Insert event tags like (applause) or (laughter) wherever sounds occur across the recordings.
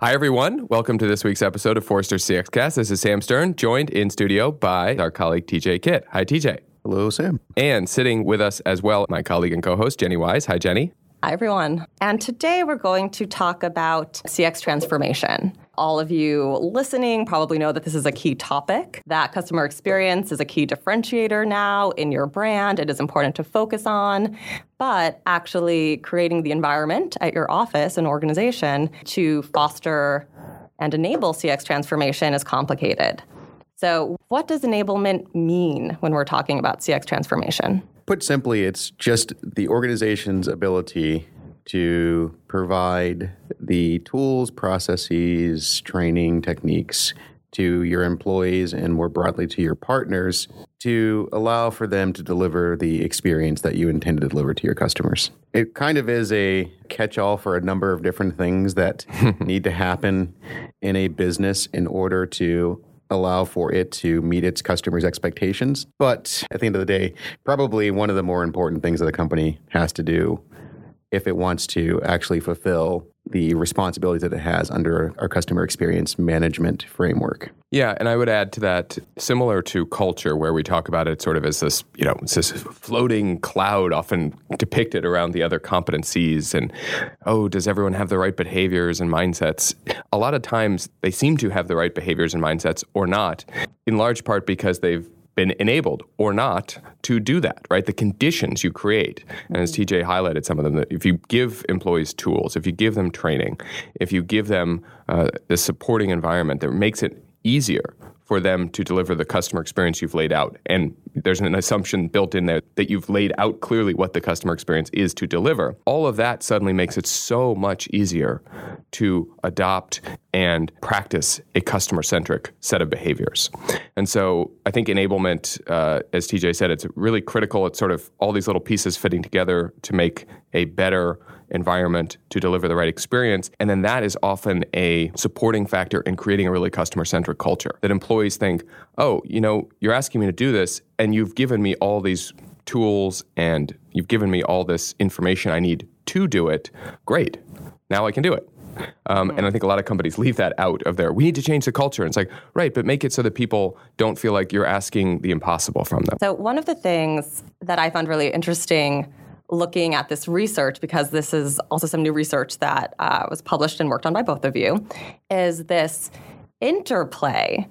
Hi, everyone. Welcome to this week's episode of Forrester CXcast. This is Sam Stern, joined in studio by our colleague TJ Keitt. Hi, TJ. Hello, Sam. And sitting with us as well, my colleague and co host, Jenny Wise. Hi, Jenny. Hi, everyone. And today we're going to talk about CX transformation. All of you listening probably know that this is a key topic, that customer experience is a key differentiator now in your brand. It is important to focus on, but actually creating the environment at your office and organization to foster and enable CX transformation is complicated. So, what does enablement mean when we're talking about CX transformation? Put simply, it's just the organization's ability to provide the tools, processes, training, techniques to your employees and more broadly to your partners to allow for them to deliver the experience that you intend to deliver to your customers. It kind of is a catch all for a number of different things that (laughs) need to happen in a business in order to allow for it to meet its customers' expectations. But at the end of the day, probably one of the more important things that a company has to do if it wants to actually fulfill the responsibilities that it has under our customer experience management framework. Yeah, and I would add to that, similar to culture, where we talk about it sort of as this, you know, this floating cloud, often depicted around the other competencies, and oh, does everyone have the right behaviors and mindsets? A lot of times, they seem to have the right behaviors and mindsets, or not, in large part because they've been enabled or not to do that, right? The conditions you create. And as TJ highlighted some of them, if you give employees tools, if you give them training, if you give them uh, the supporting environment that makes it easier for them to deliver the customer experience you've laid out. And there's an assumption built in there that you've laid out clearly what the customer experience is to deliver. All of that suddenly makes it so much easier to adopt and practice a customer centric set of behaviors. And so I think enablement, uh, as TJ said, it's really critical. It's sort of all these little pieces fitting together to make a better environment to deliver the right experience. And then that is often a supporting factor in creating a really customer centric culture that employees think, oh, you know, you're asking me to do this and you've given me all these tools and you've given me all this information I need to do it. Great. Now I can do it. Um, and I think a lot of companies leave that out of there. We need to change the culture. And it's like, right, but make it so that people don't feel like you're asking the impossible from them. So, one of the things that I found really interesting looking at this research, because this is also some new research that uh, was published and worked on by both of you, is this interplay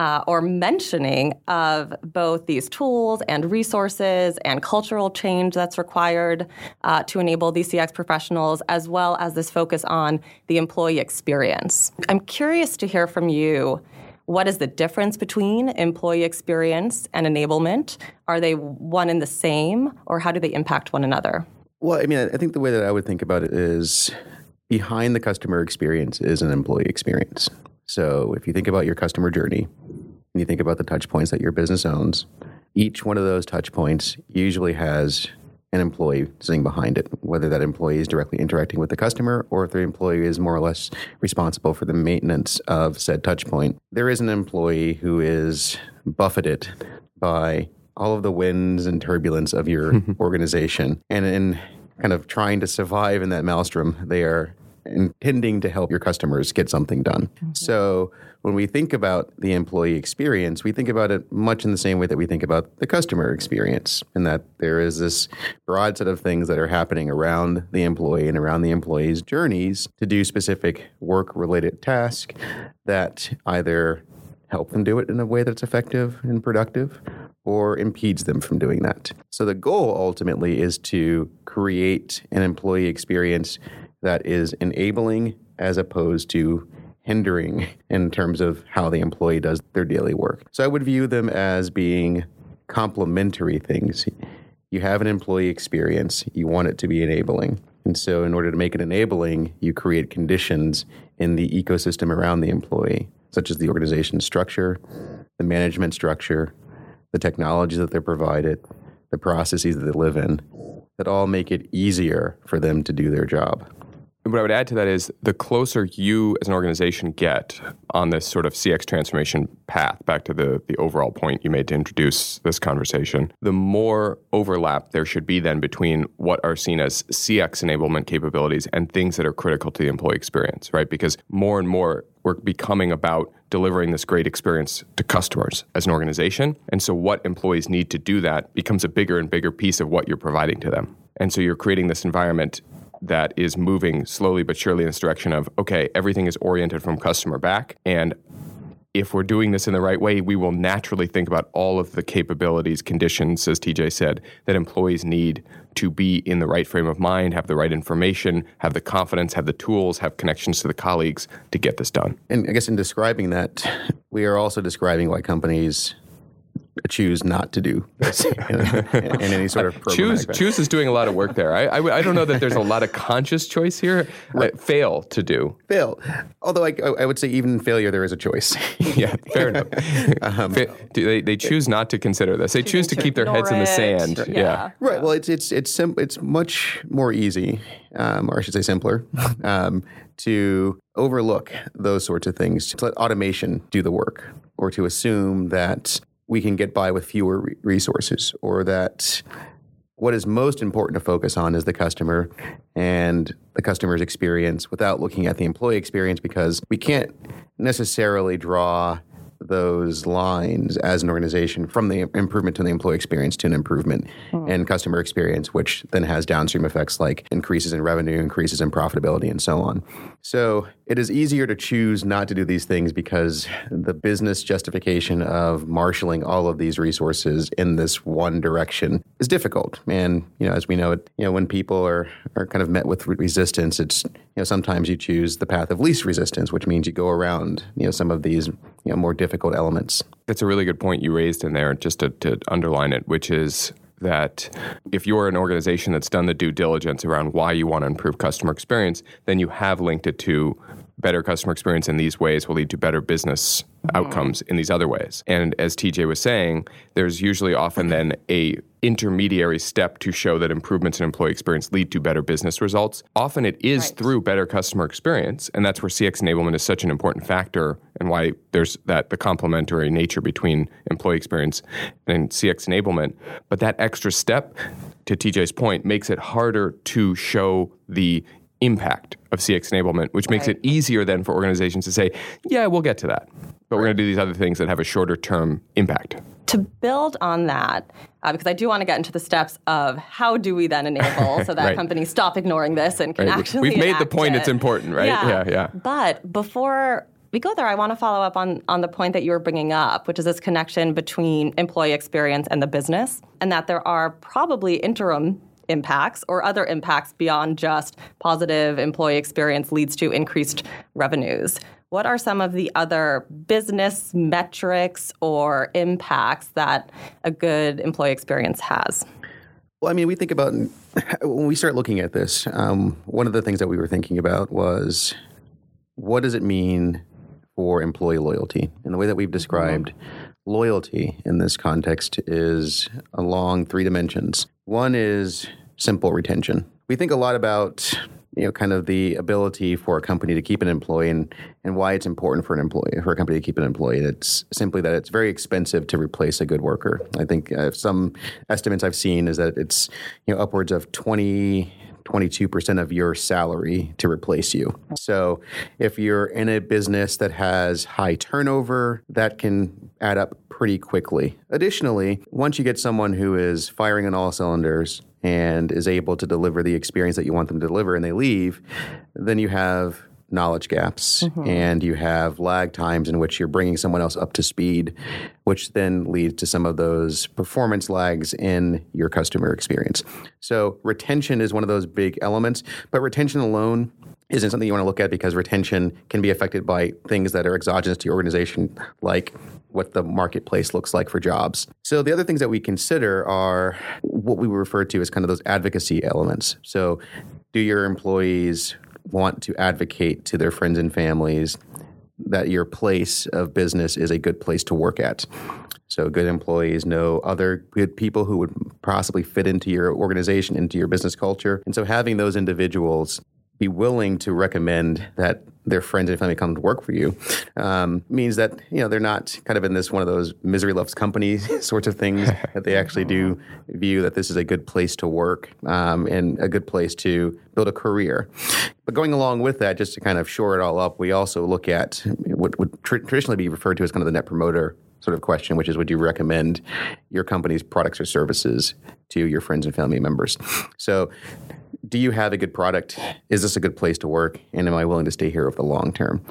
uh, or mentioning of both these tools and resources and cultural change that's required uh, to enable these CX professionals, as well as this focus on the employee experience. I'm curious to hear from you what is the difference between employee experience and enablement? Are they one and the same, or how do they impact one another? Well, I mean, I think the way that I would think about it is behind the customer experience is an employee experience. So if you think about your customer journey and you think about the touch points that your business owns, each one of those touch points usually has an employee sitting behind it, whether that employee is directly interacting with the customer or if the employee is more or less responsible for the maintenance of said touch point. There is an employee who is buffeted by all of the winds and turbulence of your (laughs) organization. And in kind of trying to survive in that maelstrom, they are intending to help your customers get something done. Mm-hmm. So when we think about the employee experience, we think about it much in the same way that we think about the customer experience, in that there is this broad set of things that are happening around the employee and around the employee's journeys to do specific work related tasks that either help them do it in a way that's effective and productive or impedes them from doing that. So the goal ultimately is to create an employee experience that is enabling as opposed to hindering in terms of how the employee does their daily work. So I would view them as being complementary things. You have an employee experience, you want it to be enabling. And so, in order to make it enabling, you create conditions in the ecosystem around the employee, such as the organization structure, the management structure, the technologies that they're provided, the processes that they live in, that all make it easier for them to do their job. What I would add to that is the closer you as an organization get on this sort of CX transformation path, back to the, the overall point you made to introduce this conversation, the more overlap there should be then between what are seen as CX enablement capabilities and things that are critical to the employee experience, right? Because more and more we're becoming about delivering this great experience to customers as an organization. And so, what employees need to do that becomes a bigger and bigger piece of what you're providing to them. And so, you're creating this environment that is moving slowly but surely in this direction of okay, everything is oriented from customer back. And if we're doing this in the right way, we will naturally think about all of the capabilities, conditions, as TJ said, that employees need to be in the right frame of mind, have the right information, have the confidence, have the tools, have connections to the colleagues to get this done. And I guess in describing that, we are also describing why companies choose not to do this (laughs) in, in any sort of choose choose is doing a lot of work there. I, I, I don't know that there's a lot of conscious choice here. (laughs) Right. fail to do fail. Although I, I would say even failure there is a choice. (laughs) yeah, fair enough. Um, they they choose not to consider this. They choose to keep their heads it. in the sand. Right. Yeah. yeah. Right. Well, it's it's it's sim- it's much more easy, um, or I should say simpler, um, to overlook those sorts of things. To let automation do the work, or to assume that we can get by with fewer resources, or that what is most important to focus on is the customer and the customer's experience without looking at the employee experience because we can't necessarily draw those lines as an organization from the improvement to the employee experience to an improvement mm. in customer experience, which then has downstream effects like increases in revenue, increases in profitability, and so on. So it is easier to choose not to do these things because the business justification of marshaling all of these resources in this one direction is difficult. And you know, as we know, it you know when people are are kind of met with resistance, it's you know sometimes you choose the path of least resistance, which means you go around you know some of these you know more difficult elements. That's a really good point you raised in there, just to, to underline it, which is that if you're an organization that's done the due diligence around why you want to improve customer experience, then you have linked it to better customer experience in these ways will lead to better business mm-hmm. outcomes in these other ways. And as TJ was saying, there's usually often then a intermediary step to show that improvements in employee experience lead to better business results. Often it is right. through better customer experience, and that's where CX enablement is such an important factor and why there's that the complementary nature between employee experience and CX enablement. But that extra step to TJ's point makes it harder to show the impact of CX enablement, which makes right. it easier then for organizations to say, yeah, we'll get to that. But we're going to do these other things that have a shorter term impact. To build on that, uh, because I do want to get into the steps of how do we then enable (laughs) so that right. companies stop ignoring this and can right. actually. We've made the point it. it's important, right? Yeah. yeah, yeah. But before we go there, I want to follow up on, on the point that you were bringing up, which is this connection between employee experience and the business, and that there are probably interim impacts or other impacts beyond just positive employee experience leads to increased revenues. What are some of the other business metrics or impacts that a good employee experience has? Well, I mean, we think about when we start looking at this, um, one of the things that we were thinking about was what does it mean for employee loyalty? And the way that we've described mm-hmm. loyalty in this context is along three dimensions. One is simple retention. We think a lot about you know kind of the ability for a company to keep an employee and, and why it's important for an employee for a company to keep an employee. and It's simply that it's very expensive to replace a good worker. I think uh, some estimates I've seen is that it's you know upwards of 20 22% of your salary to replace you. So if you're in a business that has high turnover, that can add up pretty quickly. Additionally, once you get someone who is firing on all cylinders, and is able to deliver the experience that you want them to deliver and they leave, then you have knowledge gaps mm-hmm. and you have lag times in which you're bringing someone else up to speed, which then leads to some of those performance lags in your customer experience. So, retention is one of those big elements, but retention alone isn't something you want to look at because retention can be affected by things that are exogenous to your organization, like what the marketplace looks like for jobs. So the other things that we consider are what we refer to as kind of those advocacy elements. So do your employees want to advocate to their friends and families that your place of business is a good place to work at? So good employees know other good people who would possibly fit into your organization, into your business culture. And so having those individuals be willing to recommend that their friends and family come to work for you um, means that you know they're not kind of in this one of those misery loves company (laughs) sorts of things that they actually do view that this is a good place to work um, and a good place to build a career but going along with that just to kind of shore it all up we also look at what would tr- traditionally be referred to as kind of the net promoter sort of question, which is would you recommend your company's products or services to your friends and family members? So, do you have a good product? Is this a good place to work? And am I willing to stay here over the long term?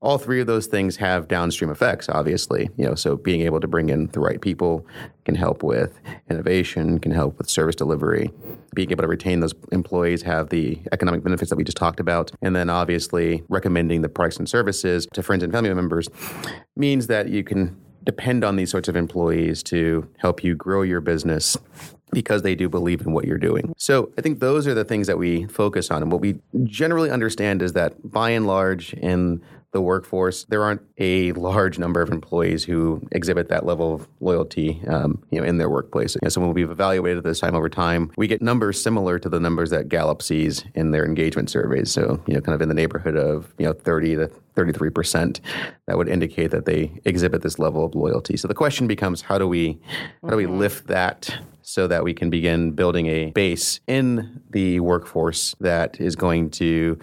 All three of those things have downstream effects, obviously. You know, so being able to bring in the right people can help with innovation, can help with service delivery. Being able to retain those employees have the economic benefits that we just talked about. And then obviously recommending the products and services to friends and family members means that you can depend on these sorts of employees to help you grow your business because they do believe in what you're doing. So I think those are the things that we focus on. And what we generally understand is that by and large, in the workforce, there aren't a large number of employees who exhibit that level of loyalty, um, you know, in their workplace. And so when we've evaluated this time over time, we get numbers similar to the numbers that Gallup sees in their engagement surveys. So you know, kind of in the neighborhood of you know 30 to 33 percent, that would indicate that they exhibit this level of loyalty. So the question becomes, how do we how do we mm-hmm. lift that so that we can begin building a base in the workforce that is going to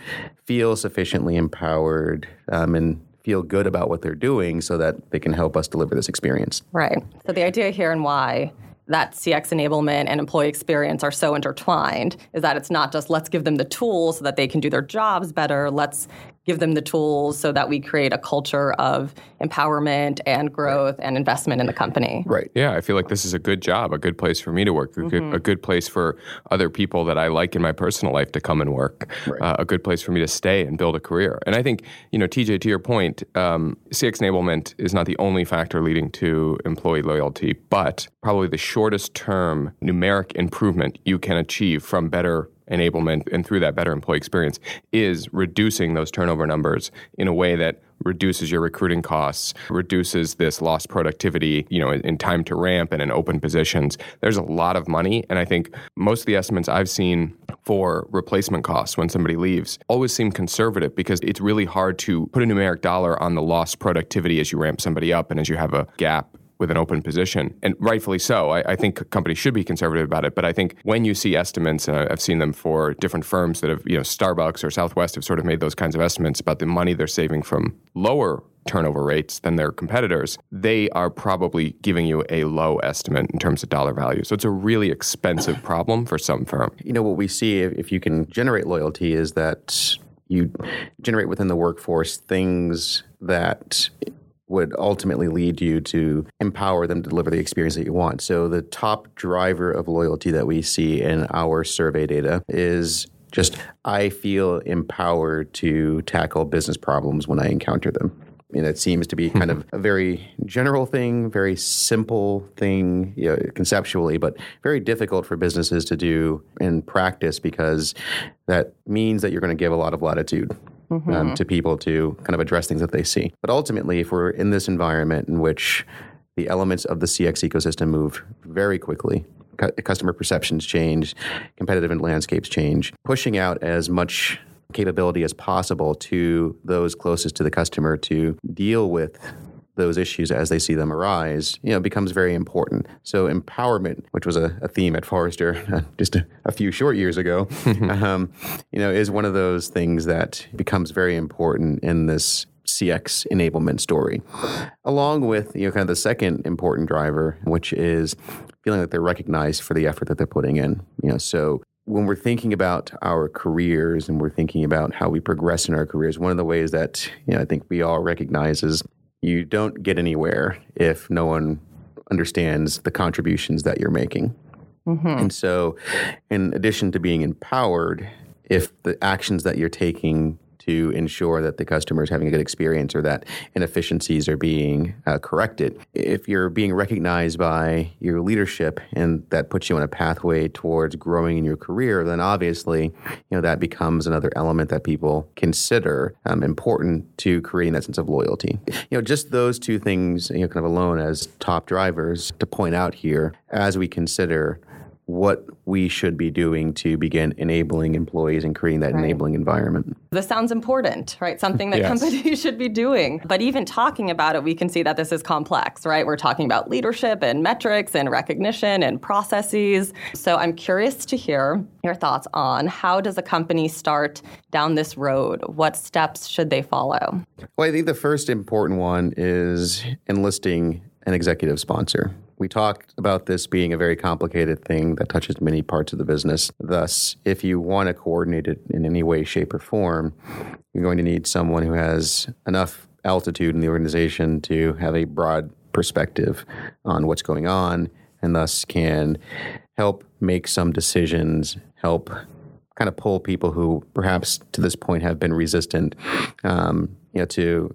feel sufficiently empowered um, and feel good about what they're doing so that they can help us deliver this experience. Right. So the idea here and why that CX enablement and employee experience are so intertwined is that it's not just let's give them the tools so that they can do their jobs better. Let's give them the tools so that we create a culture of empowerment and growth and investment in the company. Right. Yeah, I feel like this is a good job, a good place for me to work, a, mm-hmm. good, a good, place for other people that I like in my personal life to come and work, right. uh, a good place for me to stay and build a career. And I think, you know, TJ, to your point, um, CX enablement is not the only factor leading to employee loyalty, but probably the shortest term numeric improvement you can achieve from better enablement and through that better employee experience is reducing those turnover numbers in a way that reduces your recruiting costs, reduces this lost productivity, you know, in time to ramp and in open positions. There's a lot of money and I think most of the estimates I've seen for replacement costs when somebody leaves always seem conservative because it's really hard to put a numeric dollar on the lost productivity as you ramp somebody up and as you have a gap with an open position, and rightfully so. I, I, think companies should be conservative about it. But I think when you see estimates, and I've seen them for different firms that have, you know, Starbucks or Southwest have sort of made those kinds of estimates about the money they're saving from lower turnover rates than their competitors, they are probably giving you a low estimate in terms of dollar value. So it's a really expensive (coughs) problem for some firm. You know, what we see if you can generate loyalty is that you generate within the workforce things that would ultimately lead you to empower them to deliver the experience that you want. So, the top driver of loyalty that we see in our survey data is just I feel empowered to tackle business problems when I encounter them. And it seems to be kind of a very general thing, very simple thing you know, conceptually, but very difficult for businesses to do in practice because that means that you're going to give a lot of latitude mm-hmm. um, to people to kind of address things that they see. But ultimately, if we're in this environment in which the elements of the CX ecosystem move very quickly, customer perceptions change, competitive landscapes change, pushing out as much capability as possible to those closest to the customer to deal with those issues as they see them arise, you know, becomes very important. So empowerment, which was a, a theme at Forrester (laughs) just a, a, few short years ago, (laughs) um, you know, is one of those things that becomes very important in this CX enablement story, along with you know kind of the second important driver, which is feeling that they're recognized for the effort that they're putting in. You know, so when we're thinking about our careers and we're thinking about how we progress in our careers, one of the ways that you know I think we all recognize is you don't get anywhere if no one understands the contributions that you're making. Mm-hmm. And so, in addition to being empowered, if the actions that you're taking to ensure that the customer is having a good experience or that inefficiencies are being uh, corrected. If you're being recognized by your leadership and that puts you on a pathway towards growing in your career, then obviously, you know, that becomes another element that people consider um, important to creating that sense of loyalty. You know, just those two things, you know, kind of alone as top drivers to point out here as we consider what we should be doing to begin enabling employees and creating that right. enabling environment. This sounds important, right? Something that yes. companies (laughs) should be doing. But even talking about it, we can see that this is complex, right? We're talking about leadership and metrics and recognition and processes. So I'm curious to hear your thoughts on how does a company start down this road? What steps should they follow? Well, I think the first important one is enlisting an executive sponsor. We talked about this being a very complicated thing that touches many parts of the business. Thus, if you want to coordinate it in any way, shape, or form, you're going to need someone who has enough altitude in the organization to have a broad perspective on what's going on and thus can help make some decisions, help kind of pull people who perhaps to this point have been resistant um, you know, to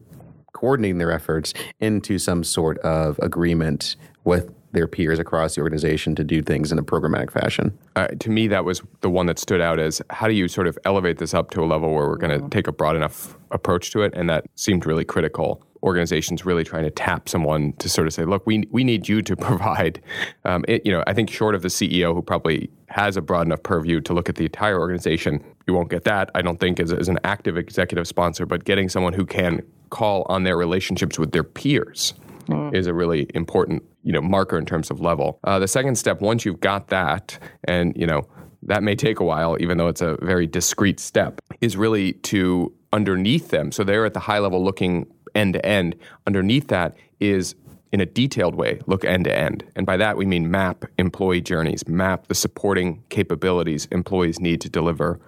coordinating their efforts into some sort of agreement with their peers across the organization to do things in a programmatic fashion. Uh, to me, that was the one that stood out as how do you sort of elevate this up to a level where we're going to mm-hmm. take a broad enough approach to it? And that seemed really critical. Organizations really trying to tap someone to sort of say, look, we, we need you to (laughs) provide, um, it, you know, I think short of the CEO who probably has a broad enough purview to look at the entire organization, you won't get that, I don't think, as, as an active executive sponsor, but getting someone who can call on their relationships with their peers mm. is a really important you know marker in terms of level. Uh, the second step, once you've got that, and you know that may take a while, even though it's a very discrete step, is really to underneath them. So they're at the high level looking end to end. Underneath that is in a detailed way, look end to end. And by that, we mean map employee journeys, map the supporting capabilities employees need to deliver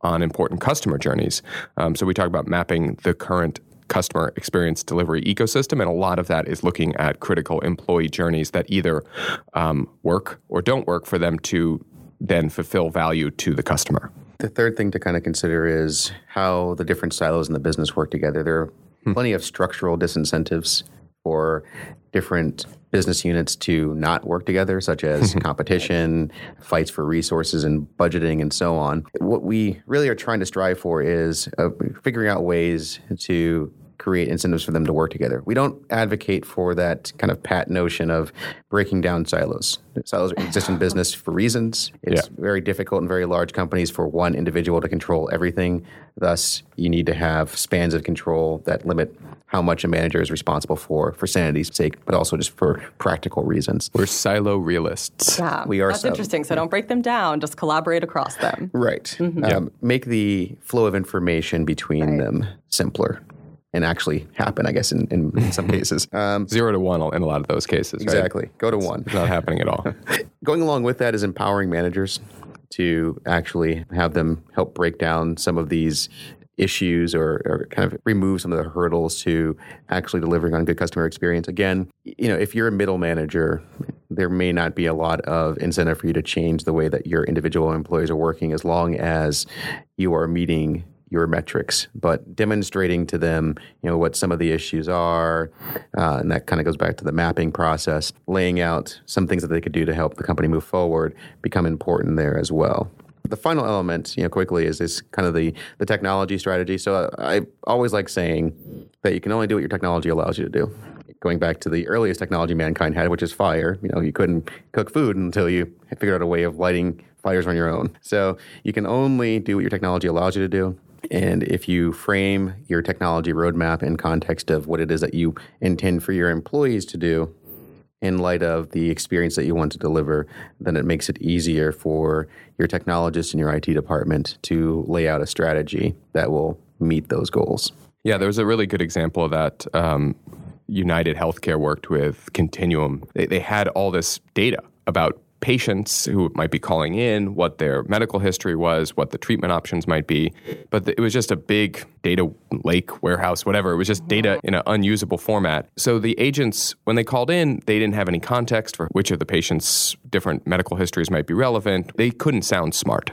on important customer journeys. Um, so we talk about mapping the current customer experience delivery ecosystem. And a lot of that is looking at critical employee journeys that either um, work or don't work for them to then fulfill value to the customer. The third thing to kind of consider is how the different silos in the business work together. There are hmm. plenty of structural disincentives for different business units to not work together, such as (laughs) competition, fights for resources and budgeting, and so on. What we really are trying to strive for is uh, figuring out ways to create incentives for them to work together. We don't advocate for that kind of pat notion of breaking down silos. Silos exist in business for reasons. It's yeah. very difficult in very large companies for one individual to control everything. Thus, you need to have spans of control that limit how much a manager is responsible for, for sanity's sake, but also just for practical reasons. We're silo realists. Yeah, we are. That's so. interesting. So don't break them down; just collaborate across them. Right. Mm-hmm. Um, Make the flow of information between right. them simpler and actually happen, I guess, in, in, in some (laughs) cases. Um, Zero to one in a lot of those cases. Exactly. Right? Go to one. It's not happening at all. (laughs) Going along with that is empowering managers to actually have them help break down some of these issues or, or, kind of remove some of the hurdles to actually delivering on good customer experience. Again, you know, if you're a middle manager, there may not be a lot of incentive for you to change the way that your individual employees are working as long as you are meeting your metrics, but demonstrating to them, you know, what some of the issues are, uh, and that kind of goes back to the mapping process, laying out some things that they could do to help the company move forward, become important there as well. The final element, you know, quickly is this kind of the the technology strategy. So I always like saying that you can only do what your technology allows you to do going back to the earliest technology mankind had, which is fire. You know, you couldn't cook food until you figured out a way of lighting fires on your own. So you can only do what your technology allows you to do. And if you frame your technology roadmap in context of what it is that you intend for your employees to do in light of the experience that you want to deliver, then it makes it easier for your technologists in your IT department to lay out a strategy that will meet those goals. Yeah, there was a really good example of that. Um, United Healthcare worked with Continuum. They, they had all this data about patients who might be calling in, what their medical history was, what the treatment options might be. But it was just a big data lake, warehouse, whatever. It was just data in an unusable format. So the agents, when they called in, they didn't have any context for which of the patient's different medical histories might be relevant. They couldn't sound smart.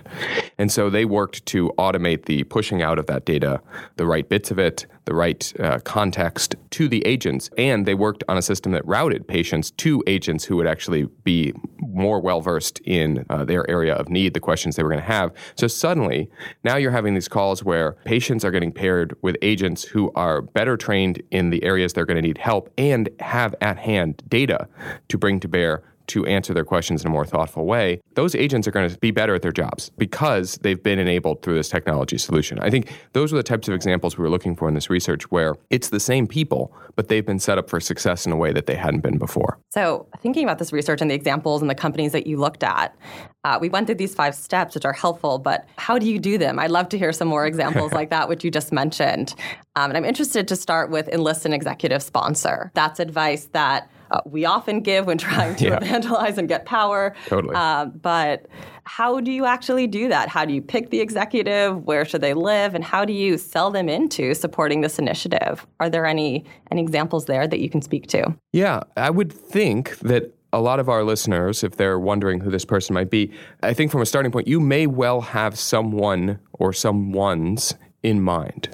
And so they worked to automate the pushing out of that data, the right bits of it, the right uh, context to the agents. And they worked on a system that routed patients to agents who would actually be more well versed in uh, their area of need, the questions they were going to have. So suddenly, now you're having these calls where patients are getting paired with agents who are better trained in the areas they're going to need help and have at hand data to bring to bear to answer their questions in a more thoughtful way, those agents are going to be better at their jobs because they've been enabled through this technology solution. I think those are the types of examples we were looking for in this research where it's the same people, but they've been set up for success in a way that they hadn't been before. So, thinking about this research and the examples and the companies that you looked at, uh, we went through these five steps, which are helpful, but how do you do them? I'd love to hear some more examples (laughs) like that, which you just mentioned. Um, and I'm interested to start with enlist an executive sponsor. That's advice that uh, we often give when (laughs) trying to yeah. evangelize and get power. Totally. Uh, but how do you actually do that? How do you pick the executive? Where should they live? And how do you sell them into supporting this initiative? Are there any any examples there that you can speak to? Yeah, I would think that a lot of our listeners, if they're wondering who this person might be, I think from a starting point, you may well have someone or some ones in mind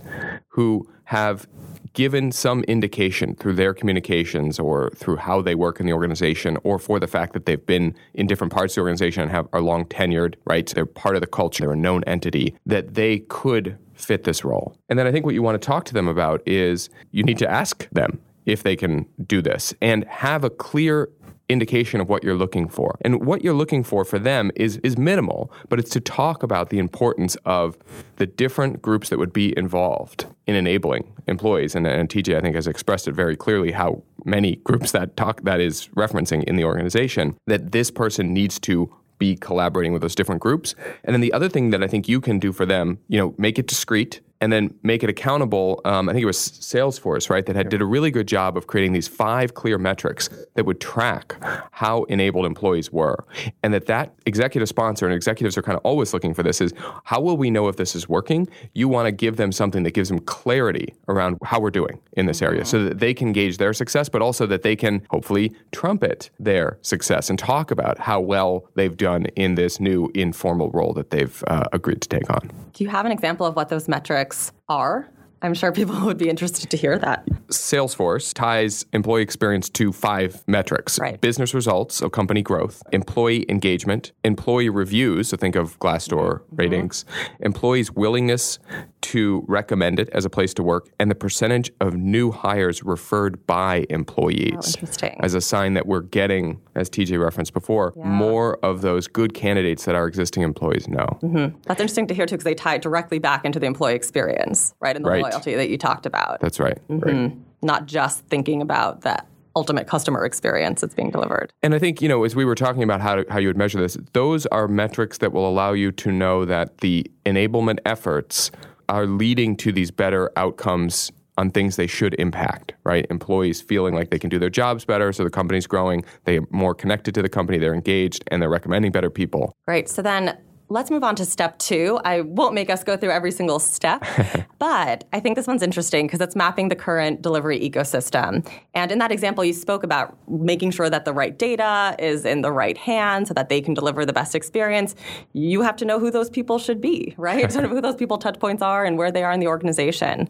who have given some indication through their communications or through how they work in the organization or for the fact that they've been in different parts of the organization and have are long tenured, right? So they're part of the culture, they're a known entity, that they could fit this role. And then I think what you want to talk to them about is you need to ask them if they can do this and have a clear indication of what you're looking for. And what you're looking for for them is is minimal, but it's to talk about the importance of the different groups that would be involved in enabling employees. And, and TJ, I think, has expressed it very clearly how many groups that talk that is referencing in the organization that this person needs to be collaborating with those different groups. And then the other thing that I think you can do for them, you know, make it discreet and then make it accountable. Um, I think it was Salesforce, right, that had, did a really good job of creating these five clear metrics that would track how enabled employees were, and that that executive sponsor and executives are kind of always looking for this is how will we know if this is working? You want to give them something that gives them clarity around how we're doing in this area, so that they can gauge their success, but also that they can hopefully trumpet their success and talk about how well they've done in this new informal role that they've uh, agreed to take on. Do you have an example of what those metrics are. I'm sure people (laughs) would be interested to hear that. Salesforce ties employee experience to five metrics right. business results, so company growth, employee engagement, employee reviews, so think of Glassdoor mm-hmm. ratings, employees' willingness to recommend it as a place to work, and the percentage of new hires referred by employees oh, as a sign that we're getting, as TJ referenced before, yeah. more of those good candidates that our existing employees know. Mm-hmm. That's interesting to hear too, because they tie it directly back into the employee experience, right, and the right. Loyalty that you talked about. That's right. Mm-hmm. right. Not just thinking about that ultimate customer experience that's being delivered. And I think, you know, as we were talking about how, to, how you would measure this, those are metrics that will allow you to know that the enablement efforts are leading to these better outcomes on things they should impact, right? Employees feeling like they can do their jobs better, so the company's growing, they're more connected to the company, they're engaged, and they're recommending better people. Great. So then let's move on to step two. I won't make us go through every single step, (laughs) but I think this one's interesting because it's mapping the current delivery ecosystem. And in that example, you spoke about making sure that the right data is in the right hands so that they can deliver the best experience. You have to know who those people should be, right? (laughs) sort of who those people touch points are and where they are in the organization.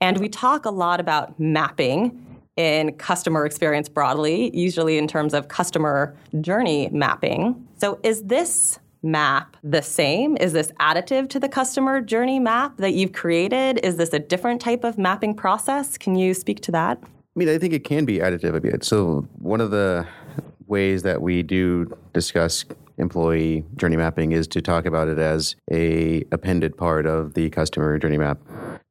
And we talk a lot about mapping in customer experience broadly, usually in terms of customer journey mapping. So, is this map the same? Is this additive to the customer journey map that you've created? Is this a different type of mapping process? Can you speak to that? I mean, I think it can be additive a bit. So, one of the ways that we do discuss employee journey mapping is to talk about it as a appended part of the customer journey map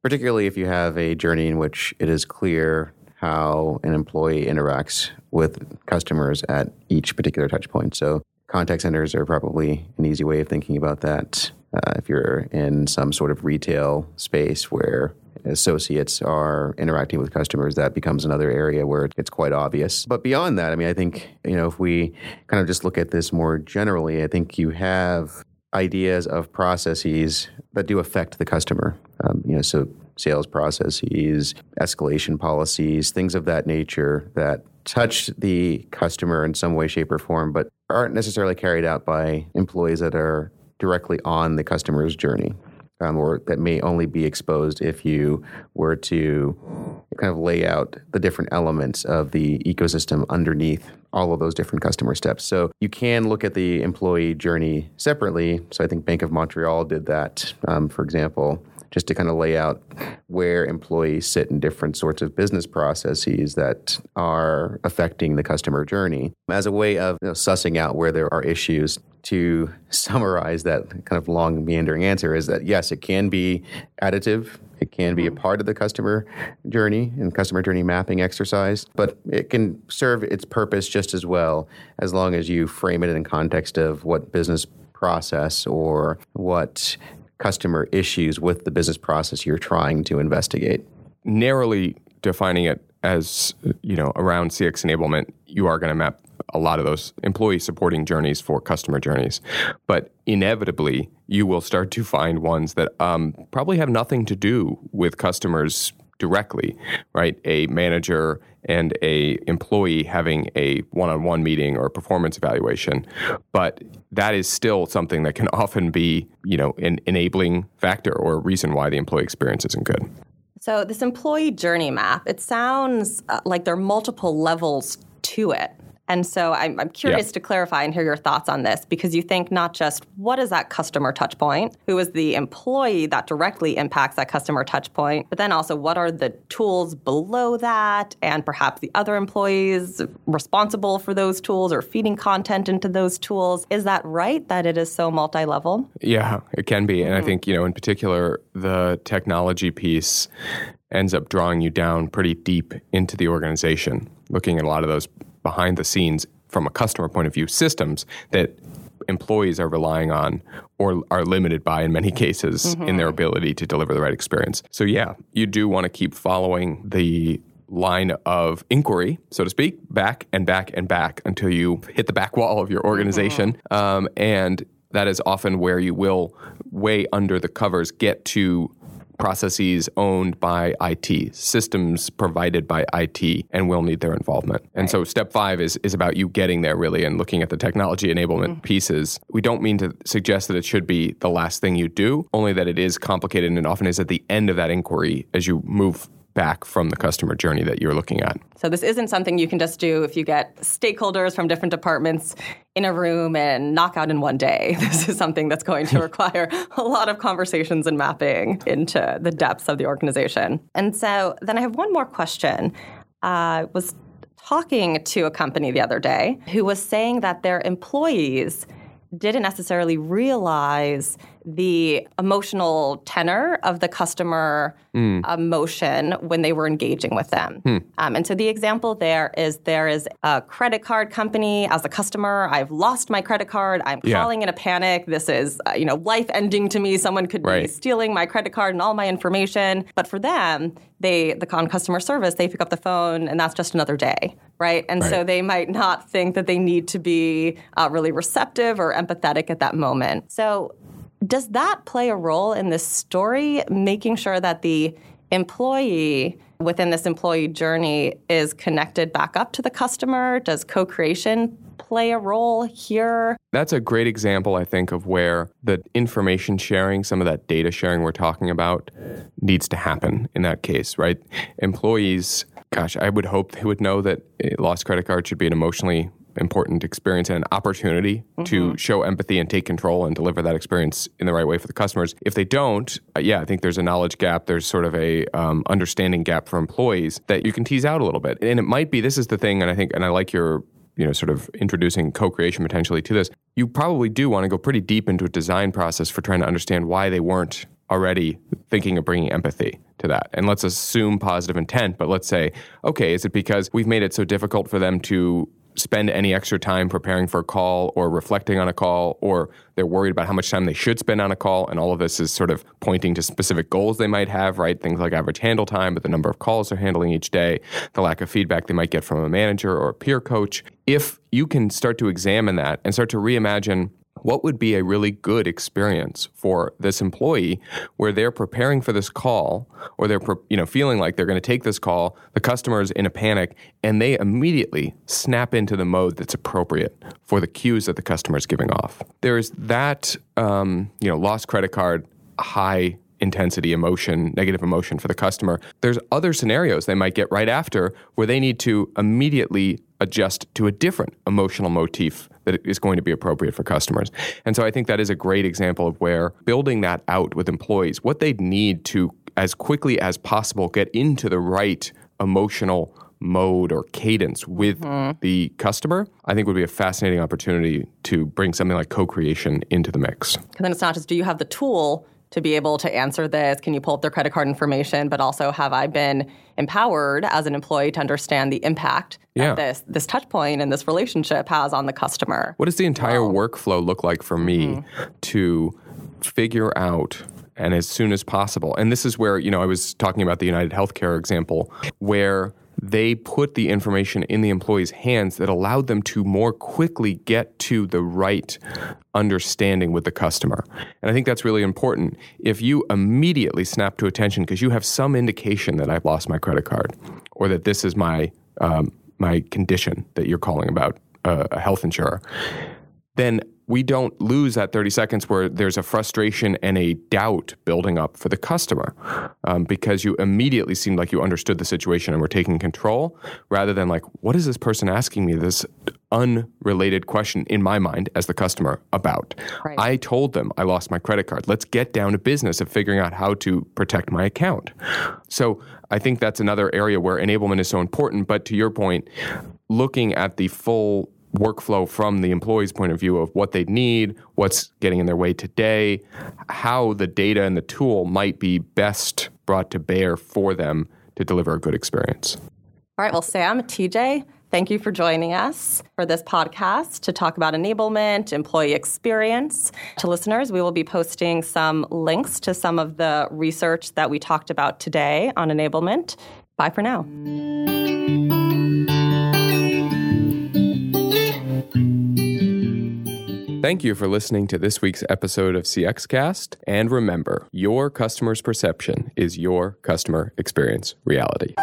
particularly if you have a journey in which it is clear how an employee interacts with customers at each particular touch point so contact centers are probably an easy way of thinking about that. Uh, if you're in some sort of retail space where associates are interacting with customers, that becomes another area where it's quite obvious. But beyond that, I mean, I think, you know, if we kind of just look at this more generally, I think you have ideas of processes that do affect the customer. Um, you know, so sales processes, escalation policies, things of that nature that touch the customer in some way, shape, or form, but aren't necessarily carried out by employees that are directly on the customer's journey. Um, or that may only be exposed if you were to kind of lay out the different elements of the ecosystem underneath all of those different customer steps. So you can look at the employee journey separately. So I think Bank of Montreal did that, um, for example, just to kind of lay out where employees sit in different sorts of business processes that are affecting the customer journey as a way of you know, sussing out where there are issues to (laughs) summarize that kind of long meandering answer is that yes, it can be additive. It can be a mm-hmm. part of the customer journey and customer journey mapping exercise, but it can serve its purpose just as well as long as you frame it in context of what business process or what customer issues with the business process you're trying to investigate. Narrowly defining it as you know around CX enablement, you are going to map a lot of those employee supporting journeys for customer journeys. But inevitably, you will start to find ones that um, probably have nothing to do with customers directly, right? A manager and a employee having a one-on-one meeting or performance evaluation, but that is still something that can (laughs) often be, you know, an enabling factor or a reason why the employee experience isn't good. So this employee journey map, it sounds uh, like there are multiple levels to it. And so I'm, I'm curious yeah. to clarify and hear your thoughts on this because you think not just what is that customer touch point, who is the employee that directly impacts that customer touch point, but then also what are the tools below that and perhaps the other employees responsible for those tools or feeding content into those tools. Is that right that it is so multi level? Yeah, it can be. And mm-hmm. I think, you know, in particular, the technology piece ends up drawing you down pretty deep into the organization, looking at a lot of those behind the scenes from a customer point of view systems that employees are relying on or are limited by in many cases mm-hmm. in their ability to deliver the right experience. So yeah, you do want to keep following the line of inquiry, so to speak, back and back and back until you hit the back wall of your organization. Mm-hmm. Um, and that is often where you will, way under the covers, get to processes owned by IT, systems provided by IT, and will need their involvement. And so step five is, is about you getting there really and looking at the technology enablement mm-hmm. pieces. We don't mean to suggest that it should be the last thing you do, only that it is complicated and often is at the end of that inquiry as you move back from the customer journey that you're looking at. So this isn't something you can just do if you get stakeholders from different departments in a room and knock out in one day. (laughs) This is something that's going to (laughs) require a lot of conversations and mapping into the depths of the organization. And so then I have one more question. Uh, I was talking to a company the other day who was saying that their employees didn't necessarily realize the emotional tenor of the customer mm. emotion when they were engaging with them. Mm. Um, and so the example there is there is a credit card company as a customer. I've lost my credit card. I'm yeah. calling in a panic. This is uh, you know life ending to me. Someone could right. be stealing my credit card and all my information. But for them, they the on customer service they pick up the phone and that's just another day, right? And right. so they might not think that they need to be uh, really receptive or empathetic at that moment. So does that play a role in this story, making sure that the employee within this employee journey is connected back up to the customer? Does co creation play a role here? That's a great example, I think, of where the information sharing, some of that data sharing we're talking about, needs to happen in that case, right? Employees, gosh, I would hope they would know that lost credit card should be an emotionally important experience and an opportunity mm-hmm. to show empathy and take control and deliver that experience in the right way for the customers. If they don't, uh, yeah, I think there's a knowledge gap. There's sort of a um, understanding gap for employees that you can tease out a little bit. And it might be this is the thing, and I think, and I like your you know, sort of introducing co-creation potentially to this. You probably do want to go pretty deep into a design process for trying to understand why they weren't already thinking of bringing empathy to that. And let's assume positive intent, but let's say, okay, is it because we've made it so difficult for them to spend any extra time preparing for a call or reflecting on a call, or they're worried about how much time they should spend on a call. And all of this is sort of pointing to specific goals they might have, right? Things like average handle time, but the number of calls they're handling each day, the lack of feedback they might get from a manager or a peer coach. If you can start to examine that and start to reimagine what would be a really good experience for this employee where they're preparing for this call or they're you know feeling like they're going to take this call the customer is in a panic and they immediately snap into the mode that's appropriate for the cues that the customer is giving off there's that um, you know lost credit card high intensity emotion, negative emotion for the customer. There's other scenarios they might get right after where they need to immediately adjust to a different emotional motif that is going to be appropriate for customers. And so I think that is a great example of where building that out with employees, what they need to as quickly as possible get into the right emotional mode or cadence with mm-hmm. the customer, I think would be a fascinating opportunity to bring something like co-creation into the mix. And then it's not just do you have the tool to be able to answer this? Can you pull up their credit card information? But also, have I been empowered as an employee to understand the impact yeah. that this this touch point and this relationship has on the customer? What does the entire workflow look like for me mm-hmm. to figure out and as soon as possible? And this is where, you know, I was talking about the United Healthcare example where they put the information in the employee's hands that allowed them to more quickly get to the right understanding with the customer. And I think that's really important. If you immediately snap to attention because you have some indication that I've lost my credit card or that this is my um, my condition that you're calling about uh, a health insurer, then we don't lose that 30 seconds where there's a frustration and a doubt building up for the customer um, because you immediately seemed like you understood the situation and were taking control rather than like, what is this person asking me this unrelated question in my mind as the customer about? Right. I told them I lost my credit card. Let's get down to business of figuring out how to protect my account. So I think that's another area where enablement is so important. But to your point, looking at the full workflow from the employee's point of view of what they need, what's getting in their way today, how the data and the tool might be best brought to bear for them to deliver a good experience. All right, well, Sam, TJ, thank you for joining us for this podcast to talk about enablement, employee experience. To listeners, we will be posting some links to some of the research that we talked about today on enablement. Bye for now. Thank you for listening to this week's episode of CXCast. And remember, your customer's perception is your customer experience reality.